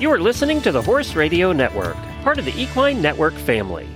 You are listening to the Horse Radio Network, part of the Equine Network family.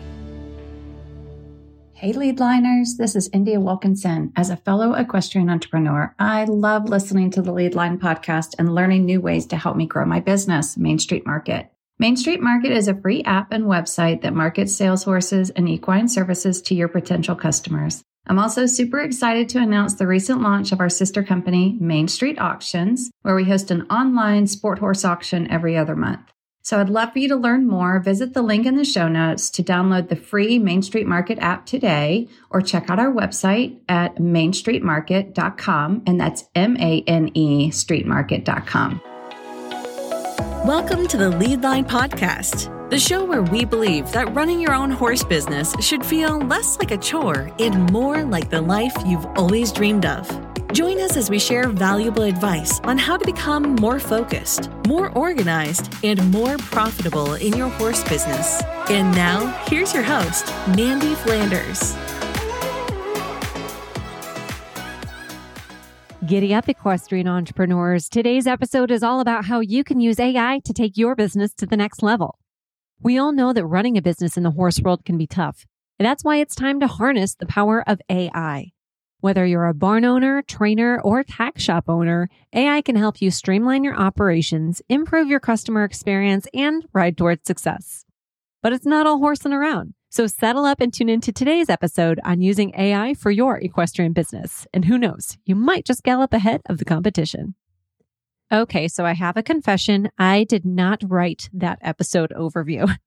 Hey, leadliners. This is India Wilkinson. As a fellow equestrian entrepreneur, I love listening to the Leadline podcast and learning new ways to help me grow my business, Mane Street Market. Mane Street Market is a free app and website that markets sales horses and equine services to your potential customers. I'm also super excited to announce the recent launch of our sister company, Mane Street Auctions, where we host an online sport horse auction every other month. So I'd love for you to learn more. Visit the link in the show notes to download the free Mane Street Market app today or check out our website at manestreetmarket.com. And that's M A N E streetmarket.com. Welcome to the Leadline Podcast, the show where we believe that running your own horse business should feel less like a chore and more like the life you've always dreamed of. Join us as we share valuable advice on how to become more focused, more organized, and more profitable in your horse business. And now, here's your host, Mandee Flanders. Giddy up, equestrian entrepreneurs. Today's episode is all about how you can use AI to take your business to the next level. We all know that running a business in the horse world can be tough. And that's why it's time to harness the power of AI. Whether you're a barn owner, trainer, or tack shop owner, AI can help you streamline your operations, improve your customer experience, and ride towards success. But it's not all horsing around. So settle up and tune into today's episode on using AI for your equestrian business. And who knows, you might just gallop ahead of the competition. Okay, so I have a confession. I did not write that episode overview.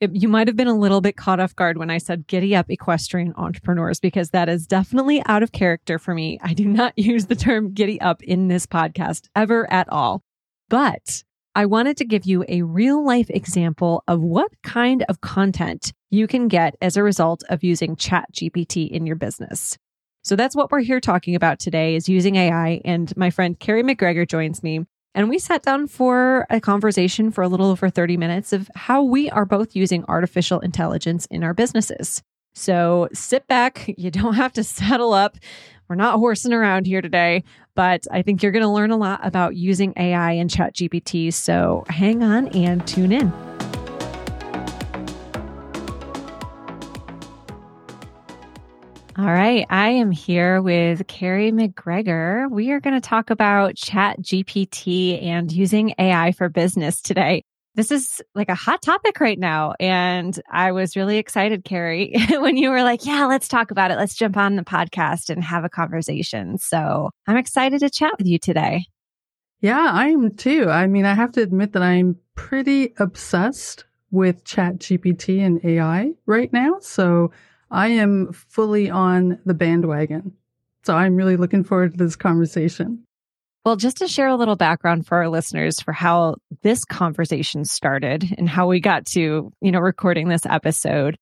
It, you might have been a little bit caught off guard when I said giddy up equestrian entrepreneurs, because that is definitely out of character for me. I do not use the term giddy up in this podcast ever at all. But I wanted to give you a real life example of what kind of content you can get as a result of using Chat GPT in your business. So that's what we're here talking about today is using AI. And my friend Kerri McGregor joins me. And we sat down for a conversation for a little over 30 minutes of how we are both using artificial intelligence in our businesses. So sit back. You don't have to settle up. We're not horsing around here today, but I think you're going to learn a lot about using AI and Chat GPT. So hang on and tune in. All right. I am here with Kerri McGregor. We are going to talk about Chat GPT and using AI for business today. This is like a hot topic right now. And I was really excited, Kerri, when you were like, yeah, let's talk about it. Let's jump on the podcast and have a conversation. So I'm excited to chat with you today. Yeah, I am too. I mean, I have to admit that I'm pretty obsessed with Chat GPT and AI right now. So I am fully on the bandwagon. So I'm really looking forward to this conversation. Well, just to share a little background for our listeners for how this conversation started and how we got to, you know, recording this episode.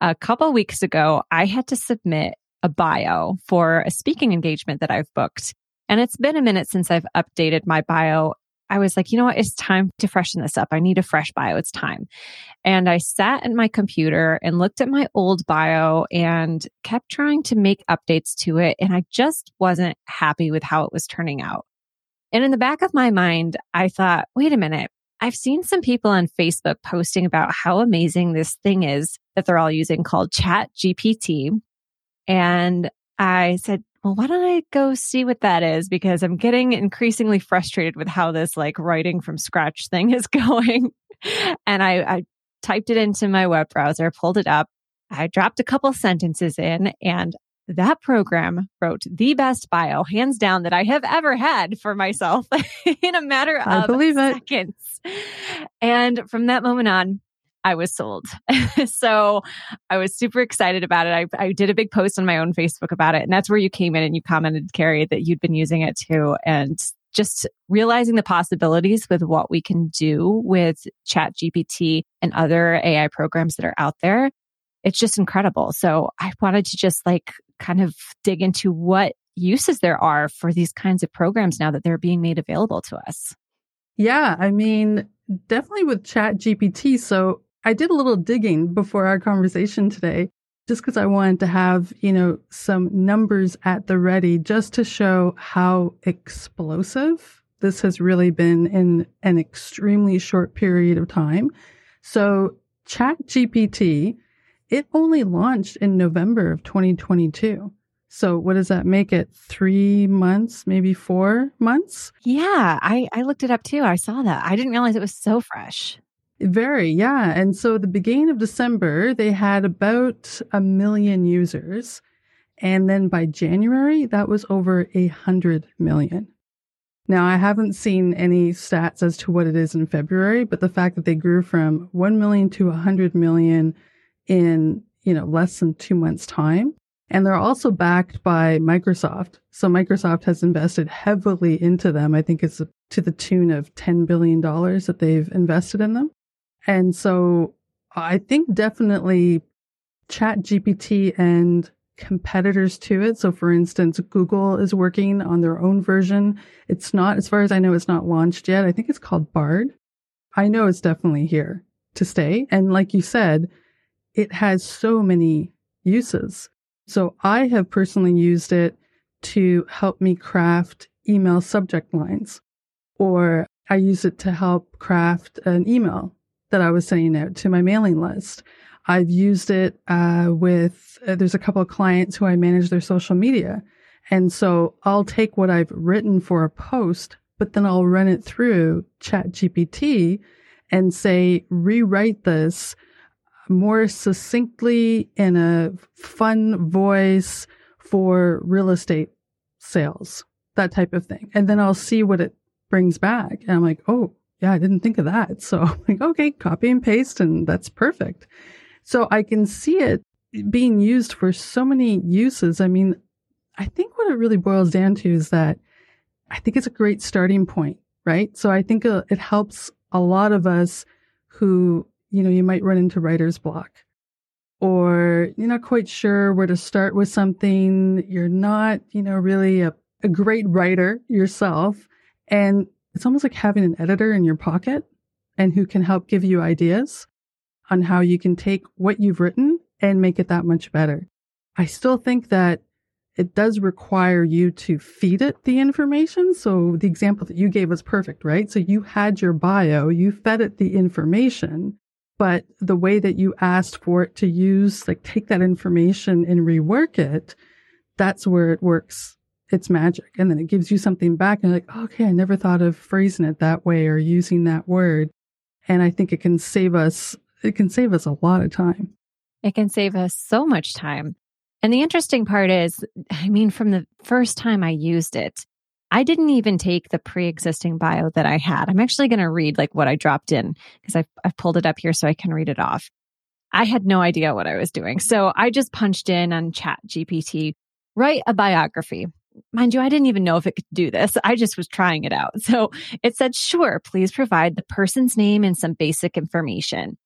A couple weeks ago, I had to submit a bio for a speaking engagement that I've booked. And it's been a minute since I've updated my bio I was like, you know what? It's time to freshen this up. I need a fresh bio. It's time. And I sat at my computer and looked at my old bio and kept trying to make updates to it. And I just wasn't happy with how it was turning out. And in the back of my mind, I thought, wait a minute. I've seen some people on Facebook posting about how amazing this thing is that they're all using called Chat GPT. And I said, well, why don't I go see what that is? Because I'm getting increasingly frustrated with how this like writing from scratch thing is going. and I, I typed it into my web browser, pulled it up. I dropped a couple sentences in and that program wrote the best bio, hands down, that I have ever had for myself in a matter of I believe seconds. It. And from that moment on, I was sold. so I was super excited about it. I, I did a big post on my own Facebook about it. And that's where you came in and you commented, Kerri, that you'd been using it too. And just realizing the possibilities with what we can do with Chat GPT and other AI programs that are out there. It's just incredible. So I wanted to just like kind of dig into what uses there are for these kinds of programs now that they're being made available to us. Yeah, I mean, definitely with Chat GPT. So I did a little digging before our conversation today, just because I wanted to have, you know, some numbers at the ready just to show how explosive This has really been in an extremely short period of time. So ChatGPT, it only launched in November of 2022. So what does that make it? Three months, maybe four months? Yeah, I, I looked it up too. I saw that. I didn't realize it was so fresh. Very, yeah. And so the beginning of December, they had about a million users. And then by January, that was over a hundred million. Now, I haven't seen any stats as to what it is in February, but the fact that they grew from 1 million to 100 million in, you know, less than two months time. And they're also backed by Microsoft. So Microsoft has invested heavily into them. I think it's to the tune of $10 billion that they've invested in them. And so I think definitely Chat GPT and competitors to it. So for instance, Google is working on their own version. It's not, as far as I know, it's not launched yet. I think it's called Bard. I know it's definitely here to stay. And like you said, it has so many uses. So I have personally used it to help me craft email subject lines, or I use it to help craft an email that I was sending out to my mailing list. I've used it uh, with, uh, there's a couple of clients who I manage their social media. And so I'll take what I've written for a post, but then I'll run it through Chat GPT and say, rewrite this more succinctly in a fun voice for real estate sales, that type of thing. And then I'll see what it brings back. And I'm like, oh, yeah, I didn't think of that. So I'm like, okay, copy and paste, and that's perfect. So I can see it being used for so many uses. I mean, I think what it really boils down to is that I think it's a great starting point, right? So I think uh, it helps a lot of us who, you know, you might run into writer's block or you're not quite sure where to start with something. You're not, you know, really a, a great writer yourself. And it's almost like having an editor in your pocket and who can help give you ideas on how you can take what you've written and make it that much better. I still think that it does require you to feed it the information. So the example that you gave was perfect, right? So you had your bio, you fed it the information, but the way that you asked for it to use, like take that information and rework it, that's where it works. It's magic. And then it gives you something back and like, okay, I never thought of phrasing it that way or using that word. And I think it can save us it can save us a lot of time. It can save us so much time. And the interesting part is, I mean, from the first time I used it, I didn't even take the pre-existing bio that I had. I'm actually going to read like what I dropped in because I've, I've pulled it up here so I can read it off. I had no idea what I was doing. So I just punched in on chat GPT, write a biography. Mind you, I didn't even know if it could do this. I just was trying it out. So it said, sure, please provide the person's name and some basic information.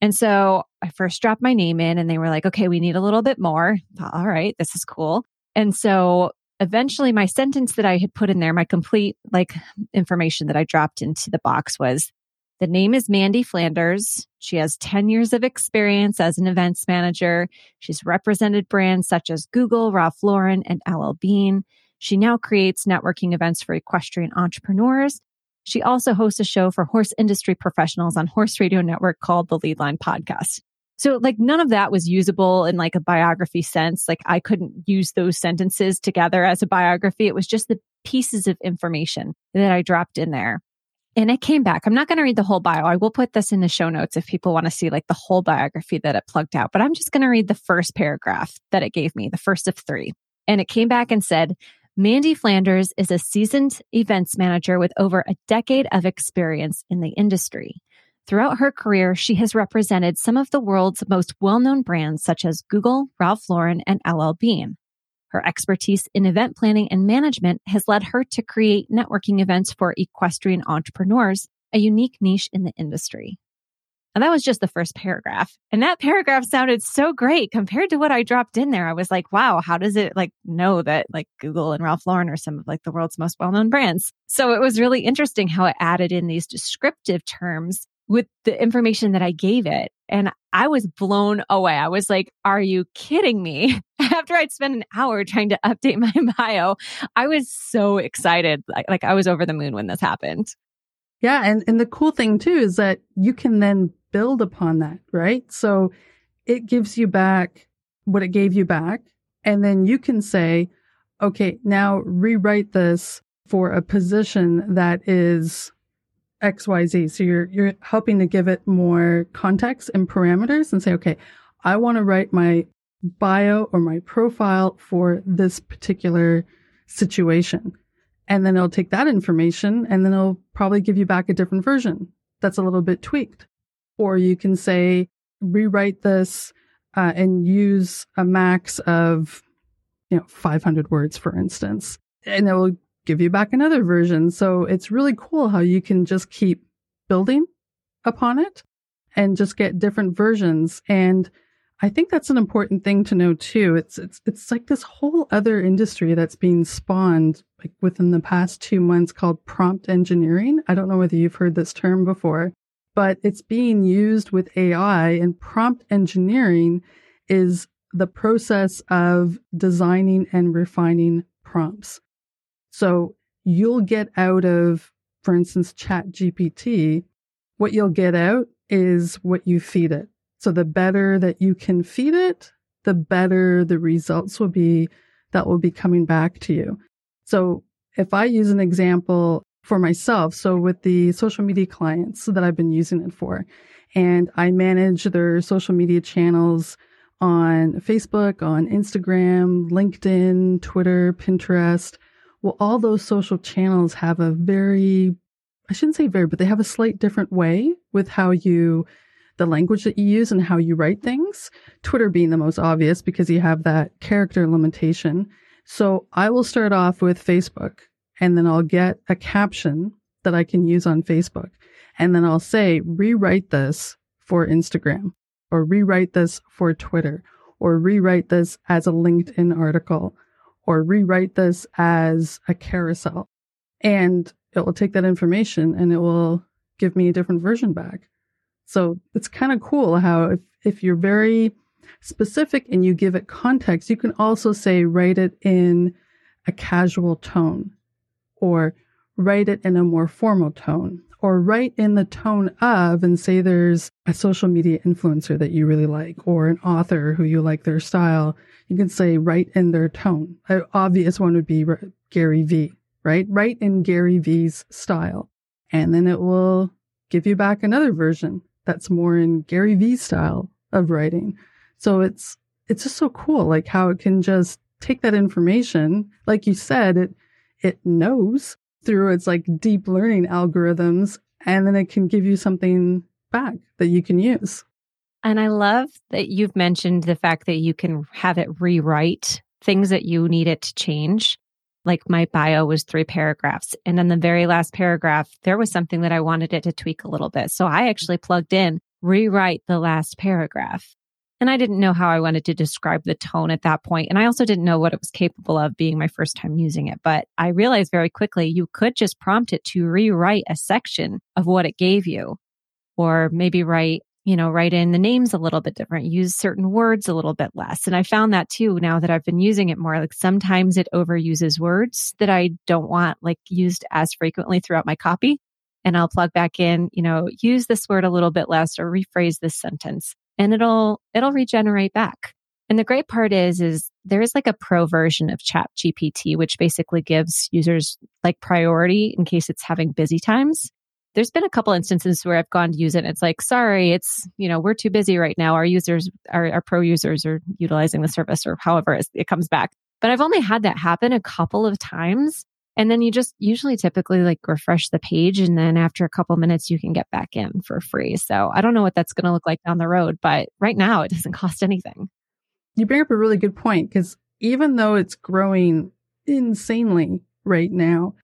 And so I first dropped my name in and they were like, okay, we need a little bit more. Thought, All right, this is cool. And so eventually my sentence that I had put in there, my complete like information that I dropped into the box was the name is Mandee Flanders. She has 10 years of experience as an events manager. She's represented brands such as Google, Ralph Lauren, and LL Bean. She now creates networking events for equestrian entrepreneurs she also hosts a show for horse industry professionals on Horse Radio Network called the Leadline Podcast. So like none of that was usable in like a biography sense. Like I couldn't use those sentences together as a biography. It was just the pieces of information that I dropped in there. And it came back. I'm not going to read the whole bio. I will put this in the show notes if people want to see like the whole biography that it plugged out, but I'm just going to read the first paragraph that it gave me, the first of three. And it came back and said, Mandee Flanders is a seasoned events manager with over a decade of experience in the industry. Throughout her career, she has represented some of the world's most well known brands such as Google, Ralph Lauren, and LL Bean. Her expertise in event planning and management has led her to create networking events for equestrian entrepreneurs, a unique niche in the industry. And that was just the first paragraph. And that paragraph sounded so great compared to what I dropped in there. I was like, wow, how does it like know that like Google and Ralph Lauren are some of like the world's most well-known brands? So it was really interesting how it added in these descriptive terms with the information that I gave it. And I was blown away. I was like, are you kidding me? After I'd spent an hour trying to update my bio, I was so excited. Like, like I was over the moon when this happened. Yeah. And, and the cool thing too is that you can then build upon that, right? So it gives you back what it gave you back. And then you can say, okay, now rewrite this for a position that is XYZ. So you're, you're helping to give it more context and parameters and say, okay, I want to write my bio or my profile for this particular situation. And then it'll take that information and then it'll probably give you back a different version that's a little bit tweaked. Or you can say, rewrite this uh, and use a max of, you know, 500 words, for instance. And it will give you back another version. So it's really cool how you can just keep building upon it and just get different versions. And I think that's an important thing to know too. It's it's it's like this whole other industry that's being spawned like within the past 2 months called prompt engineering. I don't know whether you've heard this term before, but it's being used with AI and prompt engineering is the process of designing and refining prompts. So you'll get out of, for instance, Chat GPT, what you'll get out is what you feed it. So the better that you can feed it, the better the results will be that will be coming back to you. So if I use an example for myself, so with the social media clients that I've been using it for, and I manage their social media channels on Facebook, on Instagram, LinkedIn, Twitter, Pinterest, well, all those social channels have a very, I shouldn't say very, but they have a slight different way with how you, the language that you use and how you write things. Twitter being the most obvious because you have that character limitation. So I will start off with Facebook and then I'll get a caption that I can use on Facebook. And then I'll say, rewrite this for Instagram or rewrite this for Twitter or rewrite this as a LinkedIn article or rewrite this as a carousel. And it will take that information and it will give me a different version back. So it's kind of cool how if, if you're very specific and you give it context, you can also say, write it in a casual tone or write it in a more formal tone or write in the tone of and say there's a social media influencer that you really like or an author who you like their style. You can say write in their tone. An obvious one would be Gary V, right? Write in Gary V's style. And then it will give you back another version that's more in Gary V's style of writing. So it's, it's just so cool, like how it can just take that information. Like you said, it, it knows through its like deep learning algorithms and then it can give you something back that you can use. And I love that you've mentioned the fact that you can have it rewrite things that you need it to change. Like my bio was three paragraphs. And in the very last paragraph, there was something that I wanted it to tweak a little bit. So I actually plugged in rewrite the last paragraph. And I didn't know how I wanted to describe the tone at that point. And I also didn't know what it was capable of being my first time using it. But I realized very quickly you could just prompt it to rewrite a section of what it gave you, or maybe write, you know, write in the names a little bit different, use certain words a little bit less. And I found that too now that I've been using it more. Like sometimes it overuses words that I don't want like used as frequently throughout my copy. And I'll plug back in, you know, use this word a little bit less or rephrase this sentence and it'll it'll regenerate back. And the great part is is there is like a pro version of chat GPT which basically gives users like priority in case it's having busy times. There's been a couple instances where I've gone to use it and it's like, sorry, it's, you know, we're too busy right now. Our users, our, our pro users are utilizing the service or however it comes back. But I've only had that happen a couple of times. And then you just usually typically like refresh the page and then after a couple minutes you can get back in for free. So I don't know what that's going to look like down the road, but right now it doesn't cost anything. You bring up a really good point because even though it's growing insanely right now,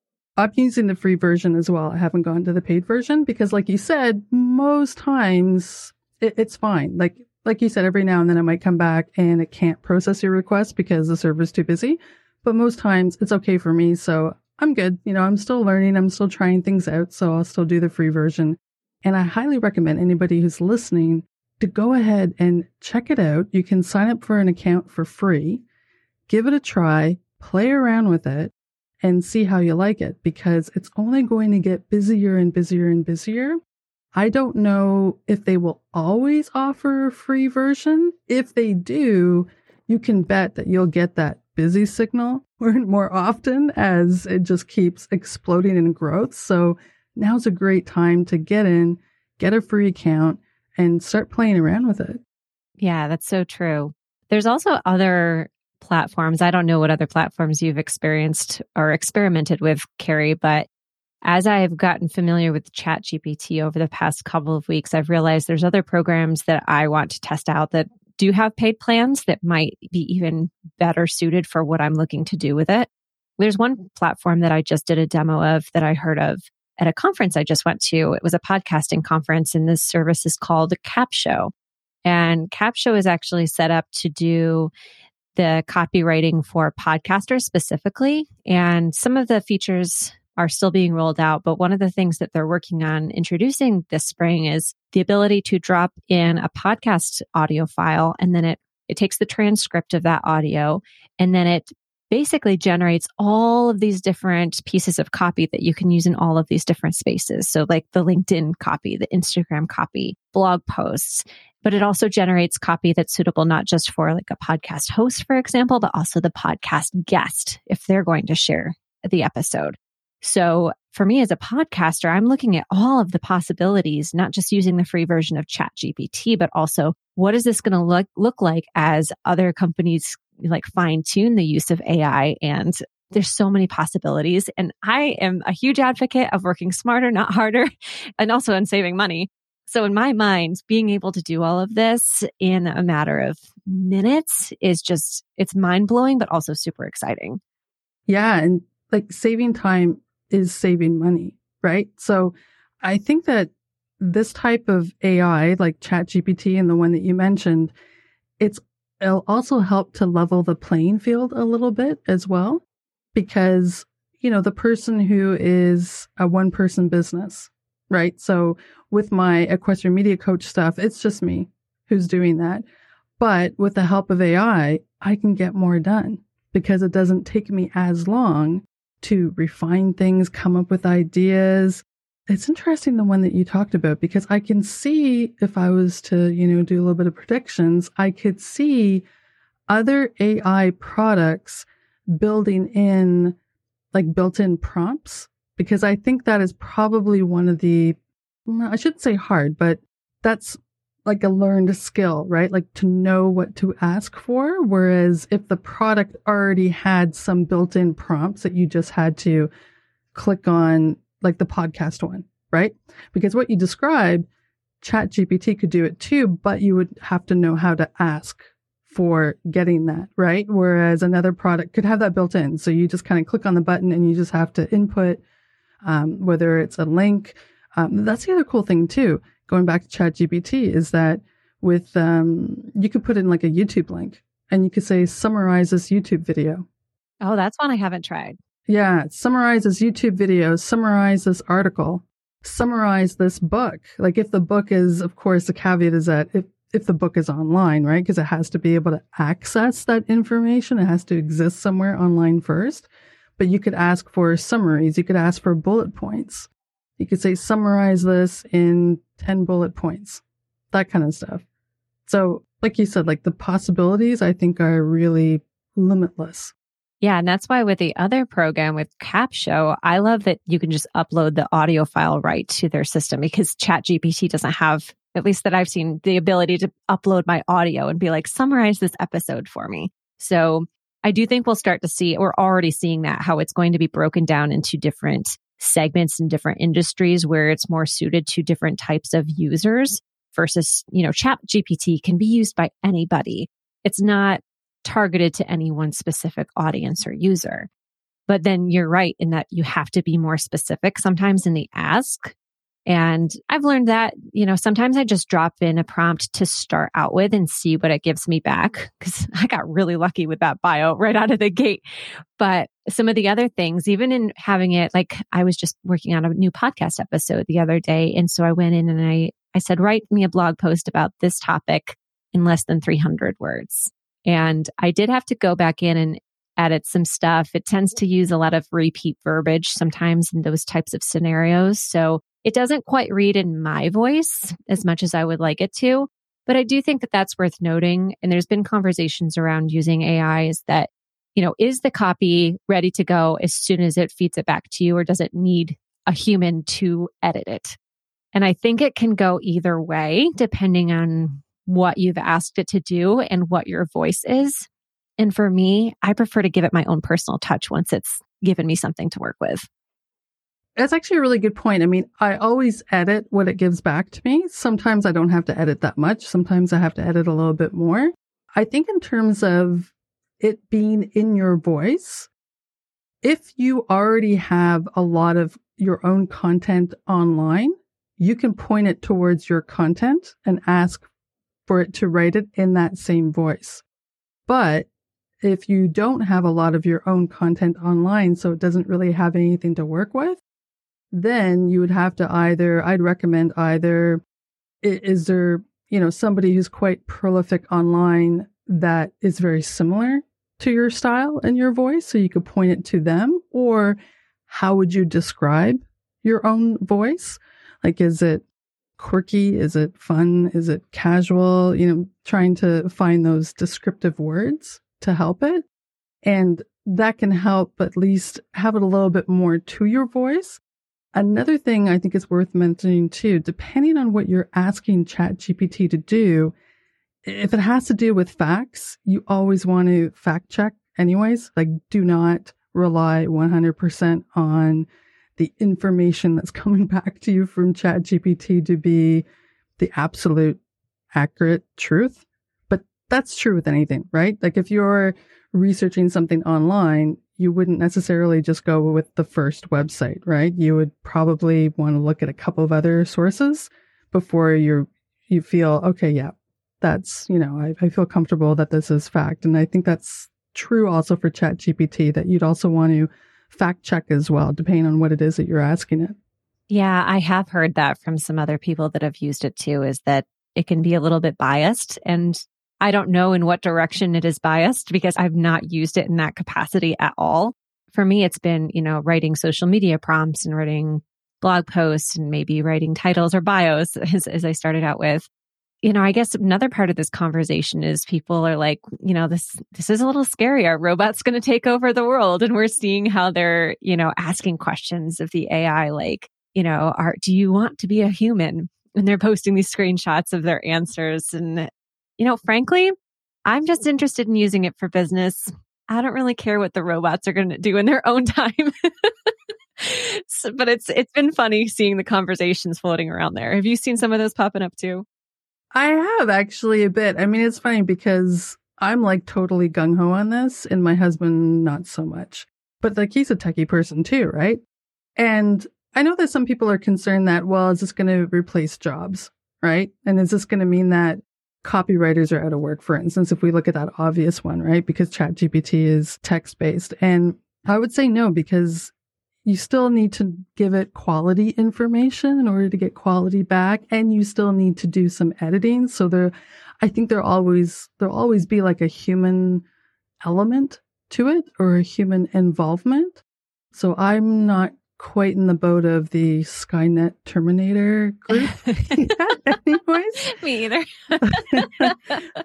I'm using the free version as well. I haven't gone to the paid version because like you said, most times it, it's fine. Like like you said, every now and then it might come back and it can't process your request because the server's too busy. But most times it's okay for me. So I'm good. You know, I'm still learning. I'm still trying things out. So I'll still do the free version. And I highly recommend anybody who's listening to go ahead and check it out. You can sign up for an account for free, give it a try, play around with it, and see how you like it because it's only going to get busier and busier and busier. I don't know if they will always offer a free version. If they do, you can bet that you'll get that busy signal more and more often as it just keeps exploding in growth. So now's a great time to get in, get a free account, and start playing around with it. Yeah, that's so true. There's also other platforms. I don't know what other platforms you've experienced or experimented with, Kerri, but as I've gotten familiar with ChatGPT over the past couple of weeks, I've realized there's other programs that I want to test out that do have paid plans that might be even better suited for what I'm looking to do with it. There's one platform that I just did a demo of that I heard of at a conference I just went to. It was a podcasting conference, and this service is called Capsho. And Capsho is actually set up to do the copywriting for podcasters specifically. And some of the features are still being rolled out. But one of the things that they're working on introducing this spring is the ability to drop in a podcast audio file and then it, it takes the transcript of that audio and then it basically generates all of these different pieces of copy that you can use in all of these different spaces. So like the LinkedIn copy, the Instagram copy, blog posts, but it also generates copy that's suitable not just for like a podcast host, for example, but also the podcast guest if they're going to share the episode. So for me as a podcaster, I'm looking at all of the possibilities, not just using the free version of Chat GPT, but also what is this going to look, look like as other companies like fine tune the use of AI and there's so many possibilities. And I am a huge advocate of working smarter, not harder, and also in saving money. So in my mind, being able to do all of this in a matter of minutes is just, it's mind blowing, but also super exciting. Yeah. And like saving time is saving money, right? So I think that this type of AI, like ChatGPT and the one that you mentioned, it's it'll also help to level the playing field a little bit as well, because you know the person who is a one person business, right? So with my equestrian media coach stuff, it's just me who's doing that. But with the help of AI, I can get more done because it doesn't take me as long to refine things, come up with ideas. It's interesting the one that you talked about because I can see if I was to, you know, do a little bit of predictions, I could see other AI products building in like built in prompts because I think that is probably one of the, I shouldn't say hard, but that's like a learned skill, right? Like to know what to ask for. Whereas if the product already had some built in prompts that you just had to click on, like the podcast one, right? Because what you describe, Chat GPT could do it too, but you would have to know how to ask for getting that, right? Whereas another product could have that built in. So you just kind of click on the button and you just have to input, um, whether it's a link. Um, that's the other cool thing too going back to ChatGPT is that with um, you could put in like a YouTube link and you could say summarize this YouTube video. Oh, that's one I haven't tried. Yeah, summarize this YouTube video, summarize this article, summarize this book. Like if the book is, of course, the caveat is that if if the book is online, right? Because it has to be able to access that information. It has to exist somewhere online first. But you could ask for summaries. You could ask for bullet points. You could say, summarize this in 10 bullet points, that kind of stuff. So, like you said, like the possibilities I think are really limitless. Yeah. And that's why with the other program with Capsho, I love that you can just upload the audio file right to their system because ChatGPT doesn't have, at least that I've seen, the ability to upload my audio and be like, summarize this episode for me. So I do think we'll start to see, we're already seeing that, how it's going to be broken down into different segments and different industries where it's more suited to different types of users versus, you know, chat GPT can be used by anybody. It's not targeted to any one specific audience or user. But then you're right in that you have to be more specific sometimes in the ask And I've learned that, you know, sometimes I just drop in a prompt to start out with and see what it gives me back. Cause I got really lucky with that bio right out of the gate. But some of the other things, even in having it, like I was just working on a new podcast episode the other day. And so I went in and I, I said, write me a blog post about this topic in less than 300 words. And I did have to go back in and edit some stuff. It tends to use a lot of repeat verbiage sometimes in those types of scenarios. So it doesn't quite read in my voice as much as I would like it to. But I do think that that's worth noting. And there's been conversations around using AI is that, you know, is the copy ready to go as soon as it feeds it back to you, or does it need a human to edit it? And I think it can go either way, depending on what you've asked it to do and what your voice is. And for me, I prefer to give it my own personal touch once it's given me something to work with. That's actually a really good point. I mean, I always edit what it gives back to me. Sometimes I don't have to edit that much. Sometimes I have to edit a little bit more. I think in terms of it being in your voice, if you already have a lot of your own content online, you can point it towards your content and ask for it to write it in that same voice. But if you don't have a lot of your own content online, so it doesn't really have anything to work with, then you would have to either, I'd recommend either, is there, you know, somebody who's quite prolific online that is very similar to your style and your voice, so you could point it to them, or how would you describe your own voice? Like, is it quirky? Is it fun? Is it casual? You know, trying to find those descriptive words to help it. And that can help at least have it a little bit more to your voice. Another thing I think is worth mentioning too, depending on what you're asking ChatGPT to do, if it has to do with facts, you always want to fact check anyways. Like do not rely 100% on the information that's coming back to you from ChatGPT to be the absolute accurate truth. But that's true with anything, right? Like if you're researching something online, you wouldn't necessarily just go with the first website, right? You would probably want to look at a couple of other sources before you you feel, okay, yeah, that's, you know, I, I feel comfortable that this is fact. And I think that's true also for Chat GPT that you'd also want to fact check as well, depending on what it is that you're asking it. Yeah, I have heard that from some other people that have used it too, is that it can be a little bit biased. And I don't know in what direction it is biased because I've not used it in that capacity at all. For me, it's been, you know, writing social media prompts and writing blog posts and maybe writing titles or bios as, as I started out with you know, I guess another part of this conversation is people are like, you know, this this is a little scary. Are robots going to take over the world? And we're seeing how they're, you know, asking questions of the AI, like, you know, are do you want to be a human? And they're posting these screenshots of their answers. And, you know, frankly, I'm just interested in using it for business. I don't really care what the robots are going to do in their own time. so, but it's it's been funny seeing the conversations floating around there. Have you seen some of those popping up too? I have actually a bit. I mean, it's funny because I'm like totally gung ho on this, and my husband not so much. But like he's a techie person too, right? And I know that some people are concerned that, well, is this going to replace jobs, right? And is this going to mean that copywriters are out of work, for instance, if we look at that obvious one, right? Because ChatGPT is text based. And I would say no, because you still need to give it quality information in order to get quality back and you still need to do some editing so there i think there always there'll always be like a human element to it or a human involvement so i'm not quite in the boat of the skynet terminator group. Anyways. Me either.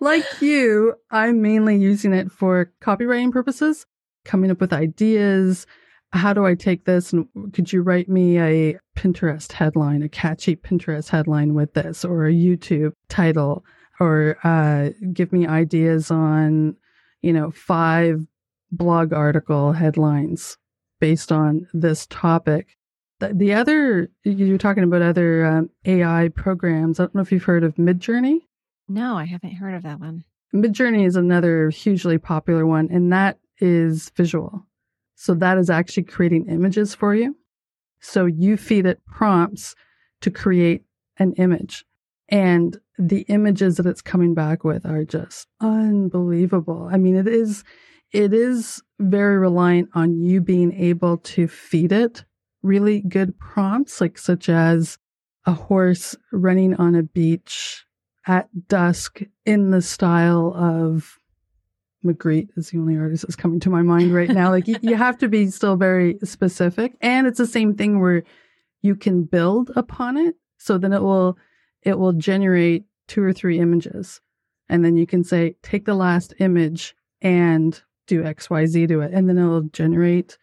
Like you i'm mainly using it for copywriting purposes coming up with ideas. How do I take this? And could you write me a Pinterest headline, a catchy Pinterest headline with this or a YouTube title? Or uh, give me ideas on, you know, five blog article headlines based on this topic. The, the other, you're talking about other um, AI programs. I don't know if you've heard of Midjourney. No, I haven't heard of that one. Midjourney is another hugely popular one, and that is visual. So that is actually creating images for you. So you feed it prompts to create an image. And the images that it's coming back with are just unbelievable. I mean, it is, it is very reliant on you being able to feed it really good prompts, like such as a horse running on a beach at dusk in the style of Magritte is the only artist that's coming to my mind right now. Like you, you have to be still very specific. And it's the same thing where you can build upon it. So then it will, it will generate two or three images. And then you can say, take the last image and do XYZ to it. And then it'll generate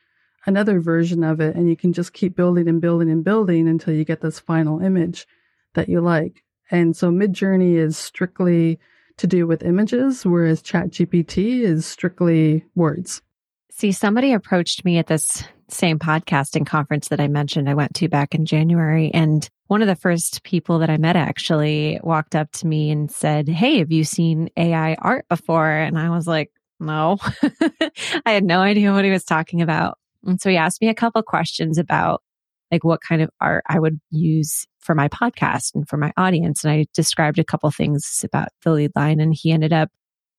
another version of it. And you can just keep building and building and building until you get this final image that you like. And so Midjourney is strictly to do with images, whereas ChatGPT is strictly words. See, somebody approached me at this same podcasting conference that I mentioned I went to back in January. And one of the first people that I met actually walked up to me and said, Hey, have you seen AI art before? And I was like, No, I had no idea what he was talking about. And so he asked me a couple questions about like what kind of art I would use for my podcast and for my audience. And I described a couple things about the lead line and he ended up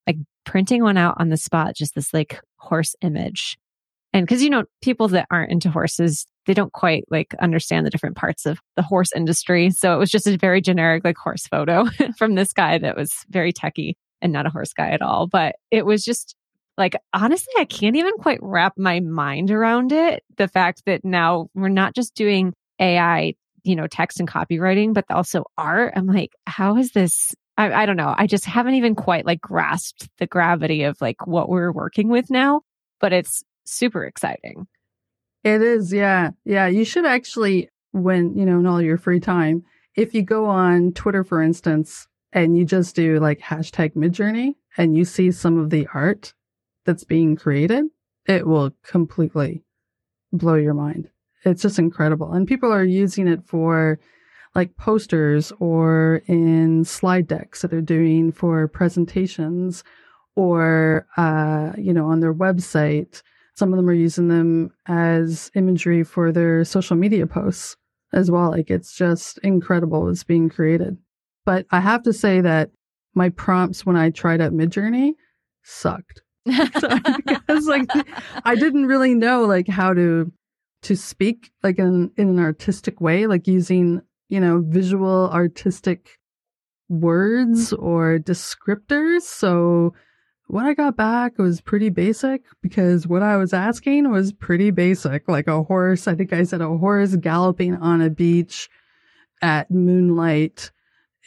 like printing one out on the spot, just this like horse image. And cause you know, people that aren't into horses, they don't quite like understand the different parts of the horse industry. So it was just a very generic like horse photo from this guy that was very techy and not a horse guy at all. But it was just like honestly i can't even quite wrap my mind around it the fact that now we're not just doing ai you know text and copywriting but also art. I'm like how is this I, I don't know. I just haven't even quite like grasped the gravity of like what we're working with now but it's super exciting. It is yeah yeah. You should actually when you know in all your free time if you go on twitter for instance and you just do like hashtag midjourney and you see some of the art that's being created, it will completely blow your mind. It's just incredible. And people are using it for like posters or in slide decks that they're doing for presentations or, uh, you know, on their website. Some of them are using them as imagery for their social media posts as well. Like it's just incredible what's being created. But I have to say that my prompts when I tried out Midjourney sucked. because like I didn't really know like how to to speak like in in an artistic way, like using you know visual artistic words or descriptors. So what I got back was pretty basic because what I was asking was pretty basic, like a horse. I think I said a horse galloping on a beach at moonlight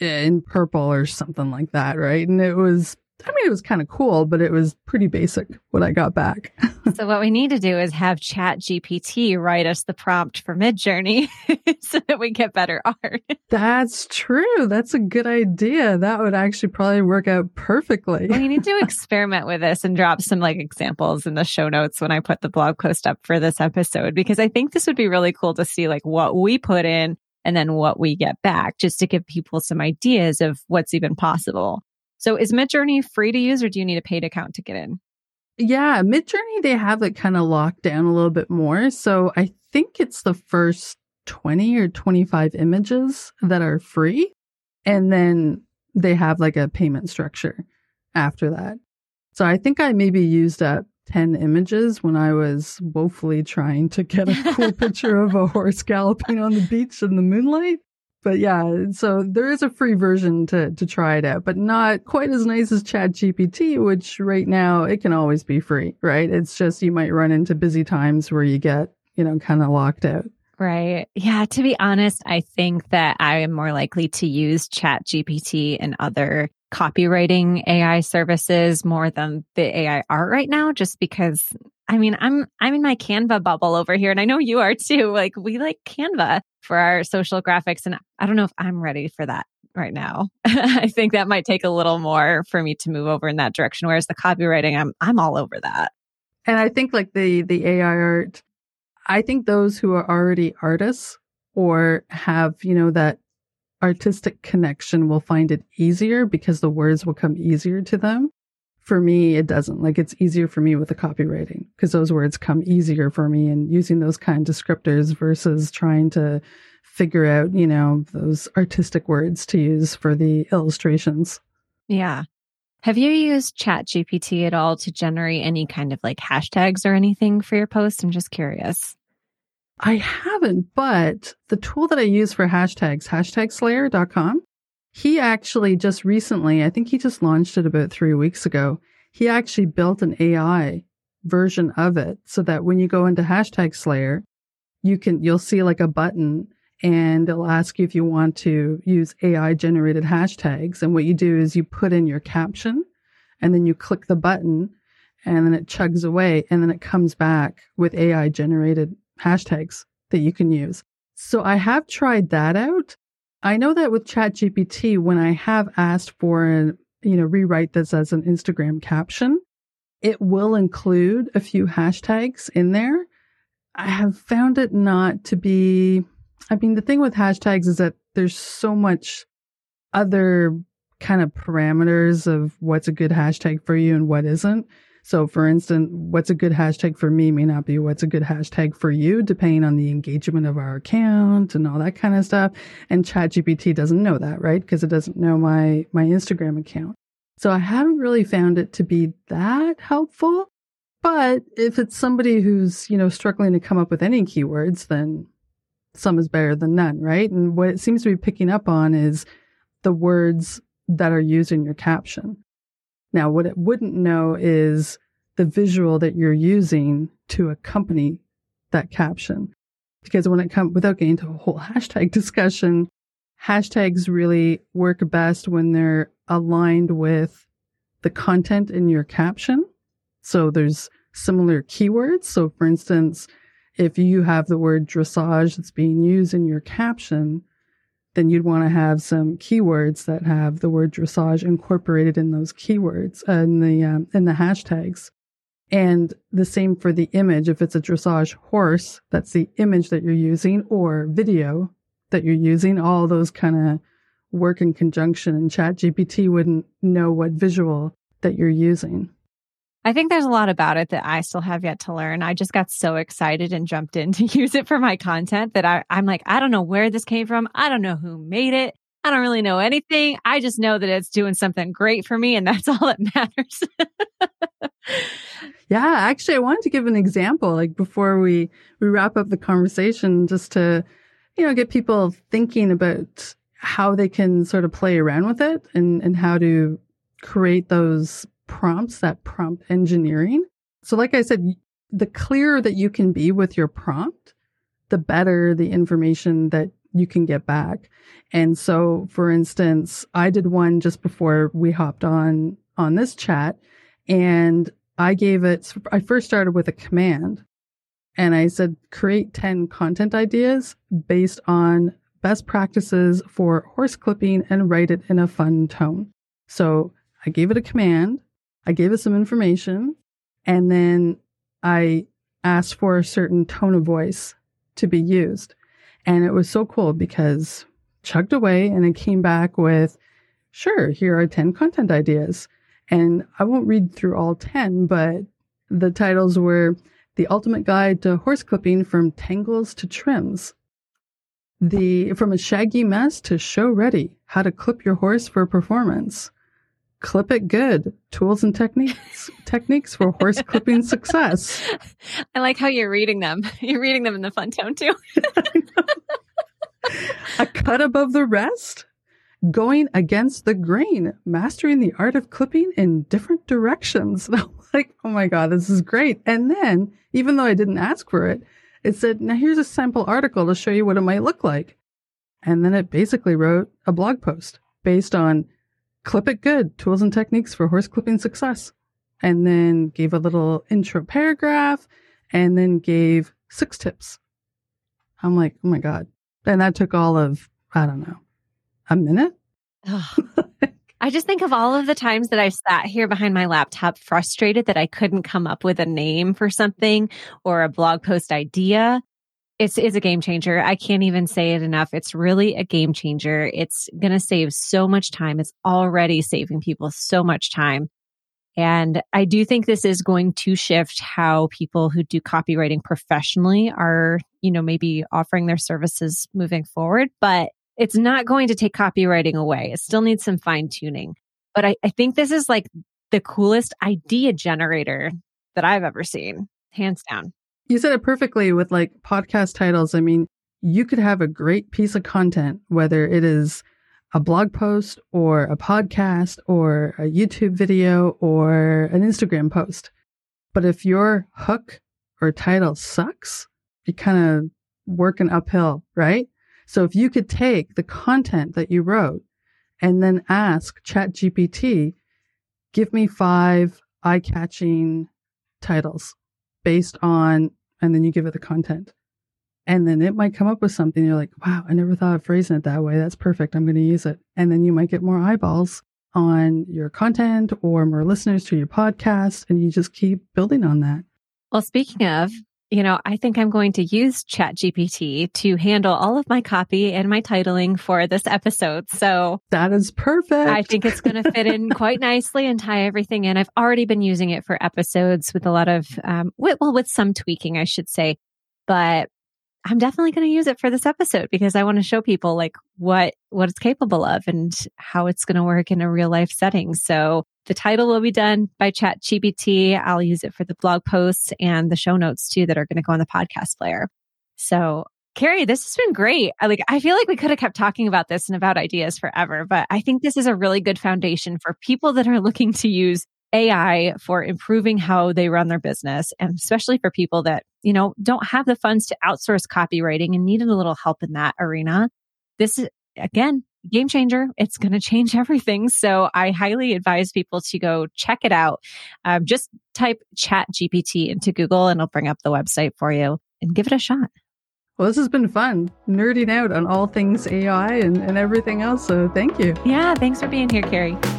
in purple or something like that, right? And it was I mean, it was kind of cool, but it was pretty basic what I got back. so what we need to do is have Chat GPT write us the prompt for Midjourney so that we get better art. That's true. That's a good idea. That would actually probably work out perfectly. we need to experiment with this and drop some like examples in the show notes when I put the blog post up for this episode because I think this would be really cool to see like what we put in and then what we get back just to give people some ideas of what's even possible. So is Midjourney free to use or do you need a paid account to get in? Yeah, Midjourney, they have it kind of locked down a little bit more. So I think it's the first 20 or 25 images that are free. And then they have like a payment structure after that. So I think I maybe used up 10 images when I was woefully trying to get a cool picture of a horse galloping on the beach in the moonlight but yeah, so there is a free version to to try it out, but not quite as nice as Chat GPT, which right now it can always be free, right? It's just you might run into busy times where you get, you know, kind of locked out. Right. Yeah. To be honest, I think that I am more likely to use Chat GPT and other copywriting AI services more than the AI art right now, just because I mean, I'm I'm in my Canva bubble over here, and I know you are too. Like we like Canva for our social graphics, and I don't know if I'm ready for that right now. I think that might take a little more for me to move over in that direction. Whereas the copywriting, I'm I'm all over that. And I think like the the AI art, I think those who are already artists or have you know that artistic connection will find it easier because the words will come easier to them for me, it doesn't. Like it's easier for me with the copywriting because those words come easier for me and using those kind descriptors versus trying to figure out, you know, those artistic words to use for the illustrations. Yeah. Have you used Chat GPT at all to generate any kind of like hashtags or anything for your post? I'm just curious. I haven't, but the tool that I use for hashtags, hashtagslayer.com, he actually just recently, I think he just launched it about three weeks ago. He actually built an AI version of it so that when you go into hashtag Slayer, you can, you'll see like a button and it'll ask you if you want to use AI generated hashtags. And what you do is you put in your caption and then you click the button and then it chugs away and then it comes back with AI generated hashtags that you can use. So I have tried that out. I know that with ChatGPT, when I have asked for an, you know, rewrite this as an Instagram caption, it will include a few hashtags in there. I have found it not to be, I mean, the thing with hashtags is that there's so much other kind of parameters of what's a good hashtag for you and what isn't. So, for instance, what's a good hashtag for me may not be what's a good hashtag for you, depending on the engagement of our account and all that kind of stuff. And ChatGPT doesn't know that, right? Because it doesn't know my, my Instagram account. So I haven't really found it to be that helpful. But if it's somebody who's, you know, struggling to come up with any keywords, then some is better than none, right? And what it seems to be picking up on is the words that are used in your caption. Now, what it wouldn't know is the visual that you're using to accompany that caption. Because when it comes, without getting into a whole hashtag discussion, hashtags really work best when they're aligned with the content in your caption. So there's similar keywords. So for instance, if you have the word dressage that's being used in your caption, then you'd want to have some keywords that have the word dressage incorporated in those keywords uh, in the um, in the hashtags. And the same for the image. If it's a dressage horse, that's the image that you're using, or video that you're using. All those kind of work in conjunction, and Chat GPT wouldn't know what visual that you're using. I think there's a lot about it that I still have yet to learn. I just got so excited and jumped in to use it for my content that I, I'm like, I don't know where this came from. I don't know who made it. I don't really know anything. I just know that it's doing something great for me, and that's all that matters. yeah, actually, I wanted to give an example, like before we we wrap up the conversation, just to you know get people thinking about how they can sort of play around with it and and how to create those prompts, that prompt engineering. So, like I said, the clearer that you can be with your prompt, the better the information that you can get back. And so, for instance, I did one just before we hopped on on this chat and I gave it, I first started with a command and I said, create 10 content ideas based on best practices for horse clipping and write it in a fun tone. So I gave it a command I gave it some information and then I asked for a certain tone of voice to be used. And it was so cool because chugged away and it came back with, sure, here are 10 content ideas. And I won't read through all 10, but the titles were The Ultimate Guide to Horse Clipping from Tangles to Trims. The From a Shaggy Mess to Show Ready, How to Clip Your Horse for Performance. Clip it good. Tools and techniques techniques for horse clipping success. I like how you're reading them. You're reading them in the fun tone too. A cut above the rest. Going against the grain, mastering the art of clipping in different directions. And I'm like, oh my God, this is great. And then, even though I didn't ask for it, it said, now here's a sample article to show you what it might look like. And then it basically wrote a blog post based on clip it good. Tools and techniques for horse clipping success. And then gave a little intro paragraph and then gave six tips. I'm like oh my god. And that took all of i don't know a minute? I just think of all of the times that I've sat here behind my laptop frustrated that I couldn't come up with a name for something or a blog post idea it's it's a game changer. I can't even say it enough. It's really a game changer. It's going to save so much time. It's already saving people so much time. And I do think this is going to shift how people who do copywriting professionally are, you know, maybe offering their services moving forward, but it's not going to take copywriting away. It still needs some fine tuning. But I, I think this is like the coolest idea generator that I've ever seen, hands down. You said it perfectly with like podcast titles. I mean, you could have a great piece of content, whether it is a blog post or a podcast or a YouTube video or an Instagram post. But if your hook or title sucks, you're kind of working uphill, right? So if you could take the content that you wrote and then ask ChatGPT, give me five eye catching titles based on, and then you give it the content. And then it might come up with something. You're like, wow, I never thought of phrasing it that way. That's perfect. I'm going to use it. And then you might get more eyeballs on your content or more listeners to your podcast. And you just keep building on that. Well, speaking of, you know, I think I'm going to use ChatGPT to handle all of my copy and my titling for this episode. So that is perfect. I think it's going to fit in quite nicely and tie everything in. I've already been using it for episodes with a lot of, um, well, with some tweaking, I should say. But I'm definitely going to use it for this episode because I want to show people like what what it's capable of and how it's going to work in a real life setting. So the title will be done by Chat GPT. I'll use it for the blog posts and the show notes too that are going to go on the podcast player. So Kerri, this has been great. I like I feel like we could have kept talking about this and about ideas forever, but I think this is a really good foundation for people that are looking to use AI for improving how they run their business and especially for people that, you know, don't have the funds to outsource copywriting and needed a little help in that arena. This is again, game changer. It's going to change everything. So I highly advise people to go check it out. Um, just type chat GPT into Google and it'll bring up the website for you and give it a shot. Well, this has been fun nerding out on all things AI and, and everything else. So thank you. Yeah. Thanks for being here, Kerri.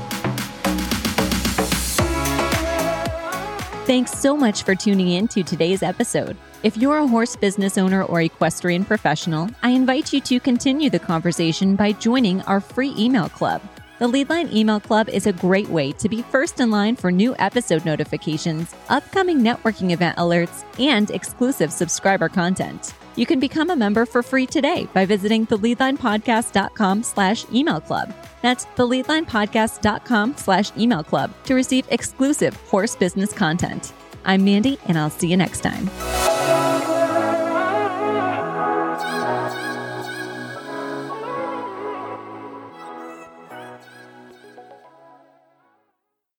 Thanks so much for tuning in to today's episode. If you're a horse business owner or equestrian professional, I invite you to continue the conversation by joining our free email club. The Leadline Email Club is a great way to be first in line for new episode notifications, upcoming networking event alerts, and exclusive subscriber content. You can become a member for free today by visiting theleadlinepodcast.com slash email club. That's theleadlinepodcast.com slash email club to receive exclusive horse business content. I'm Mandee, and I'll see you next time.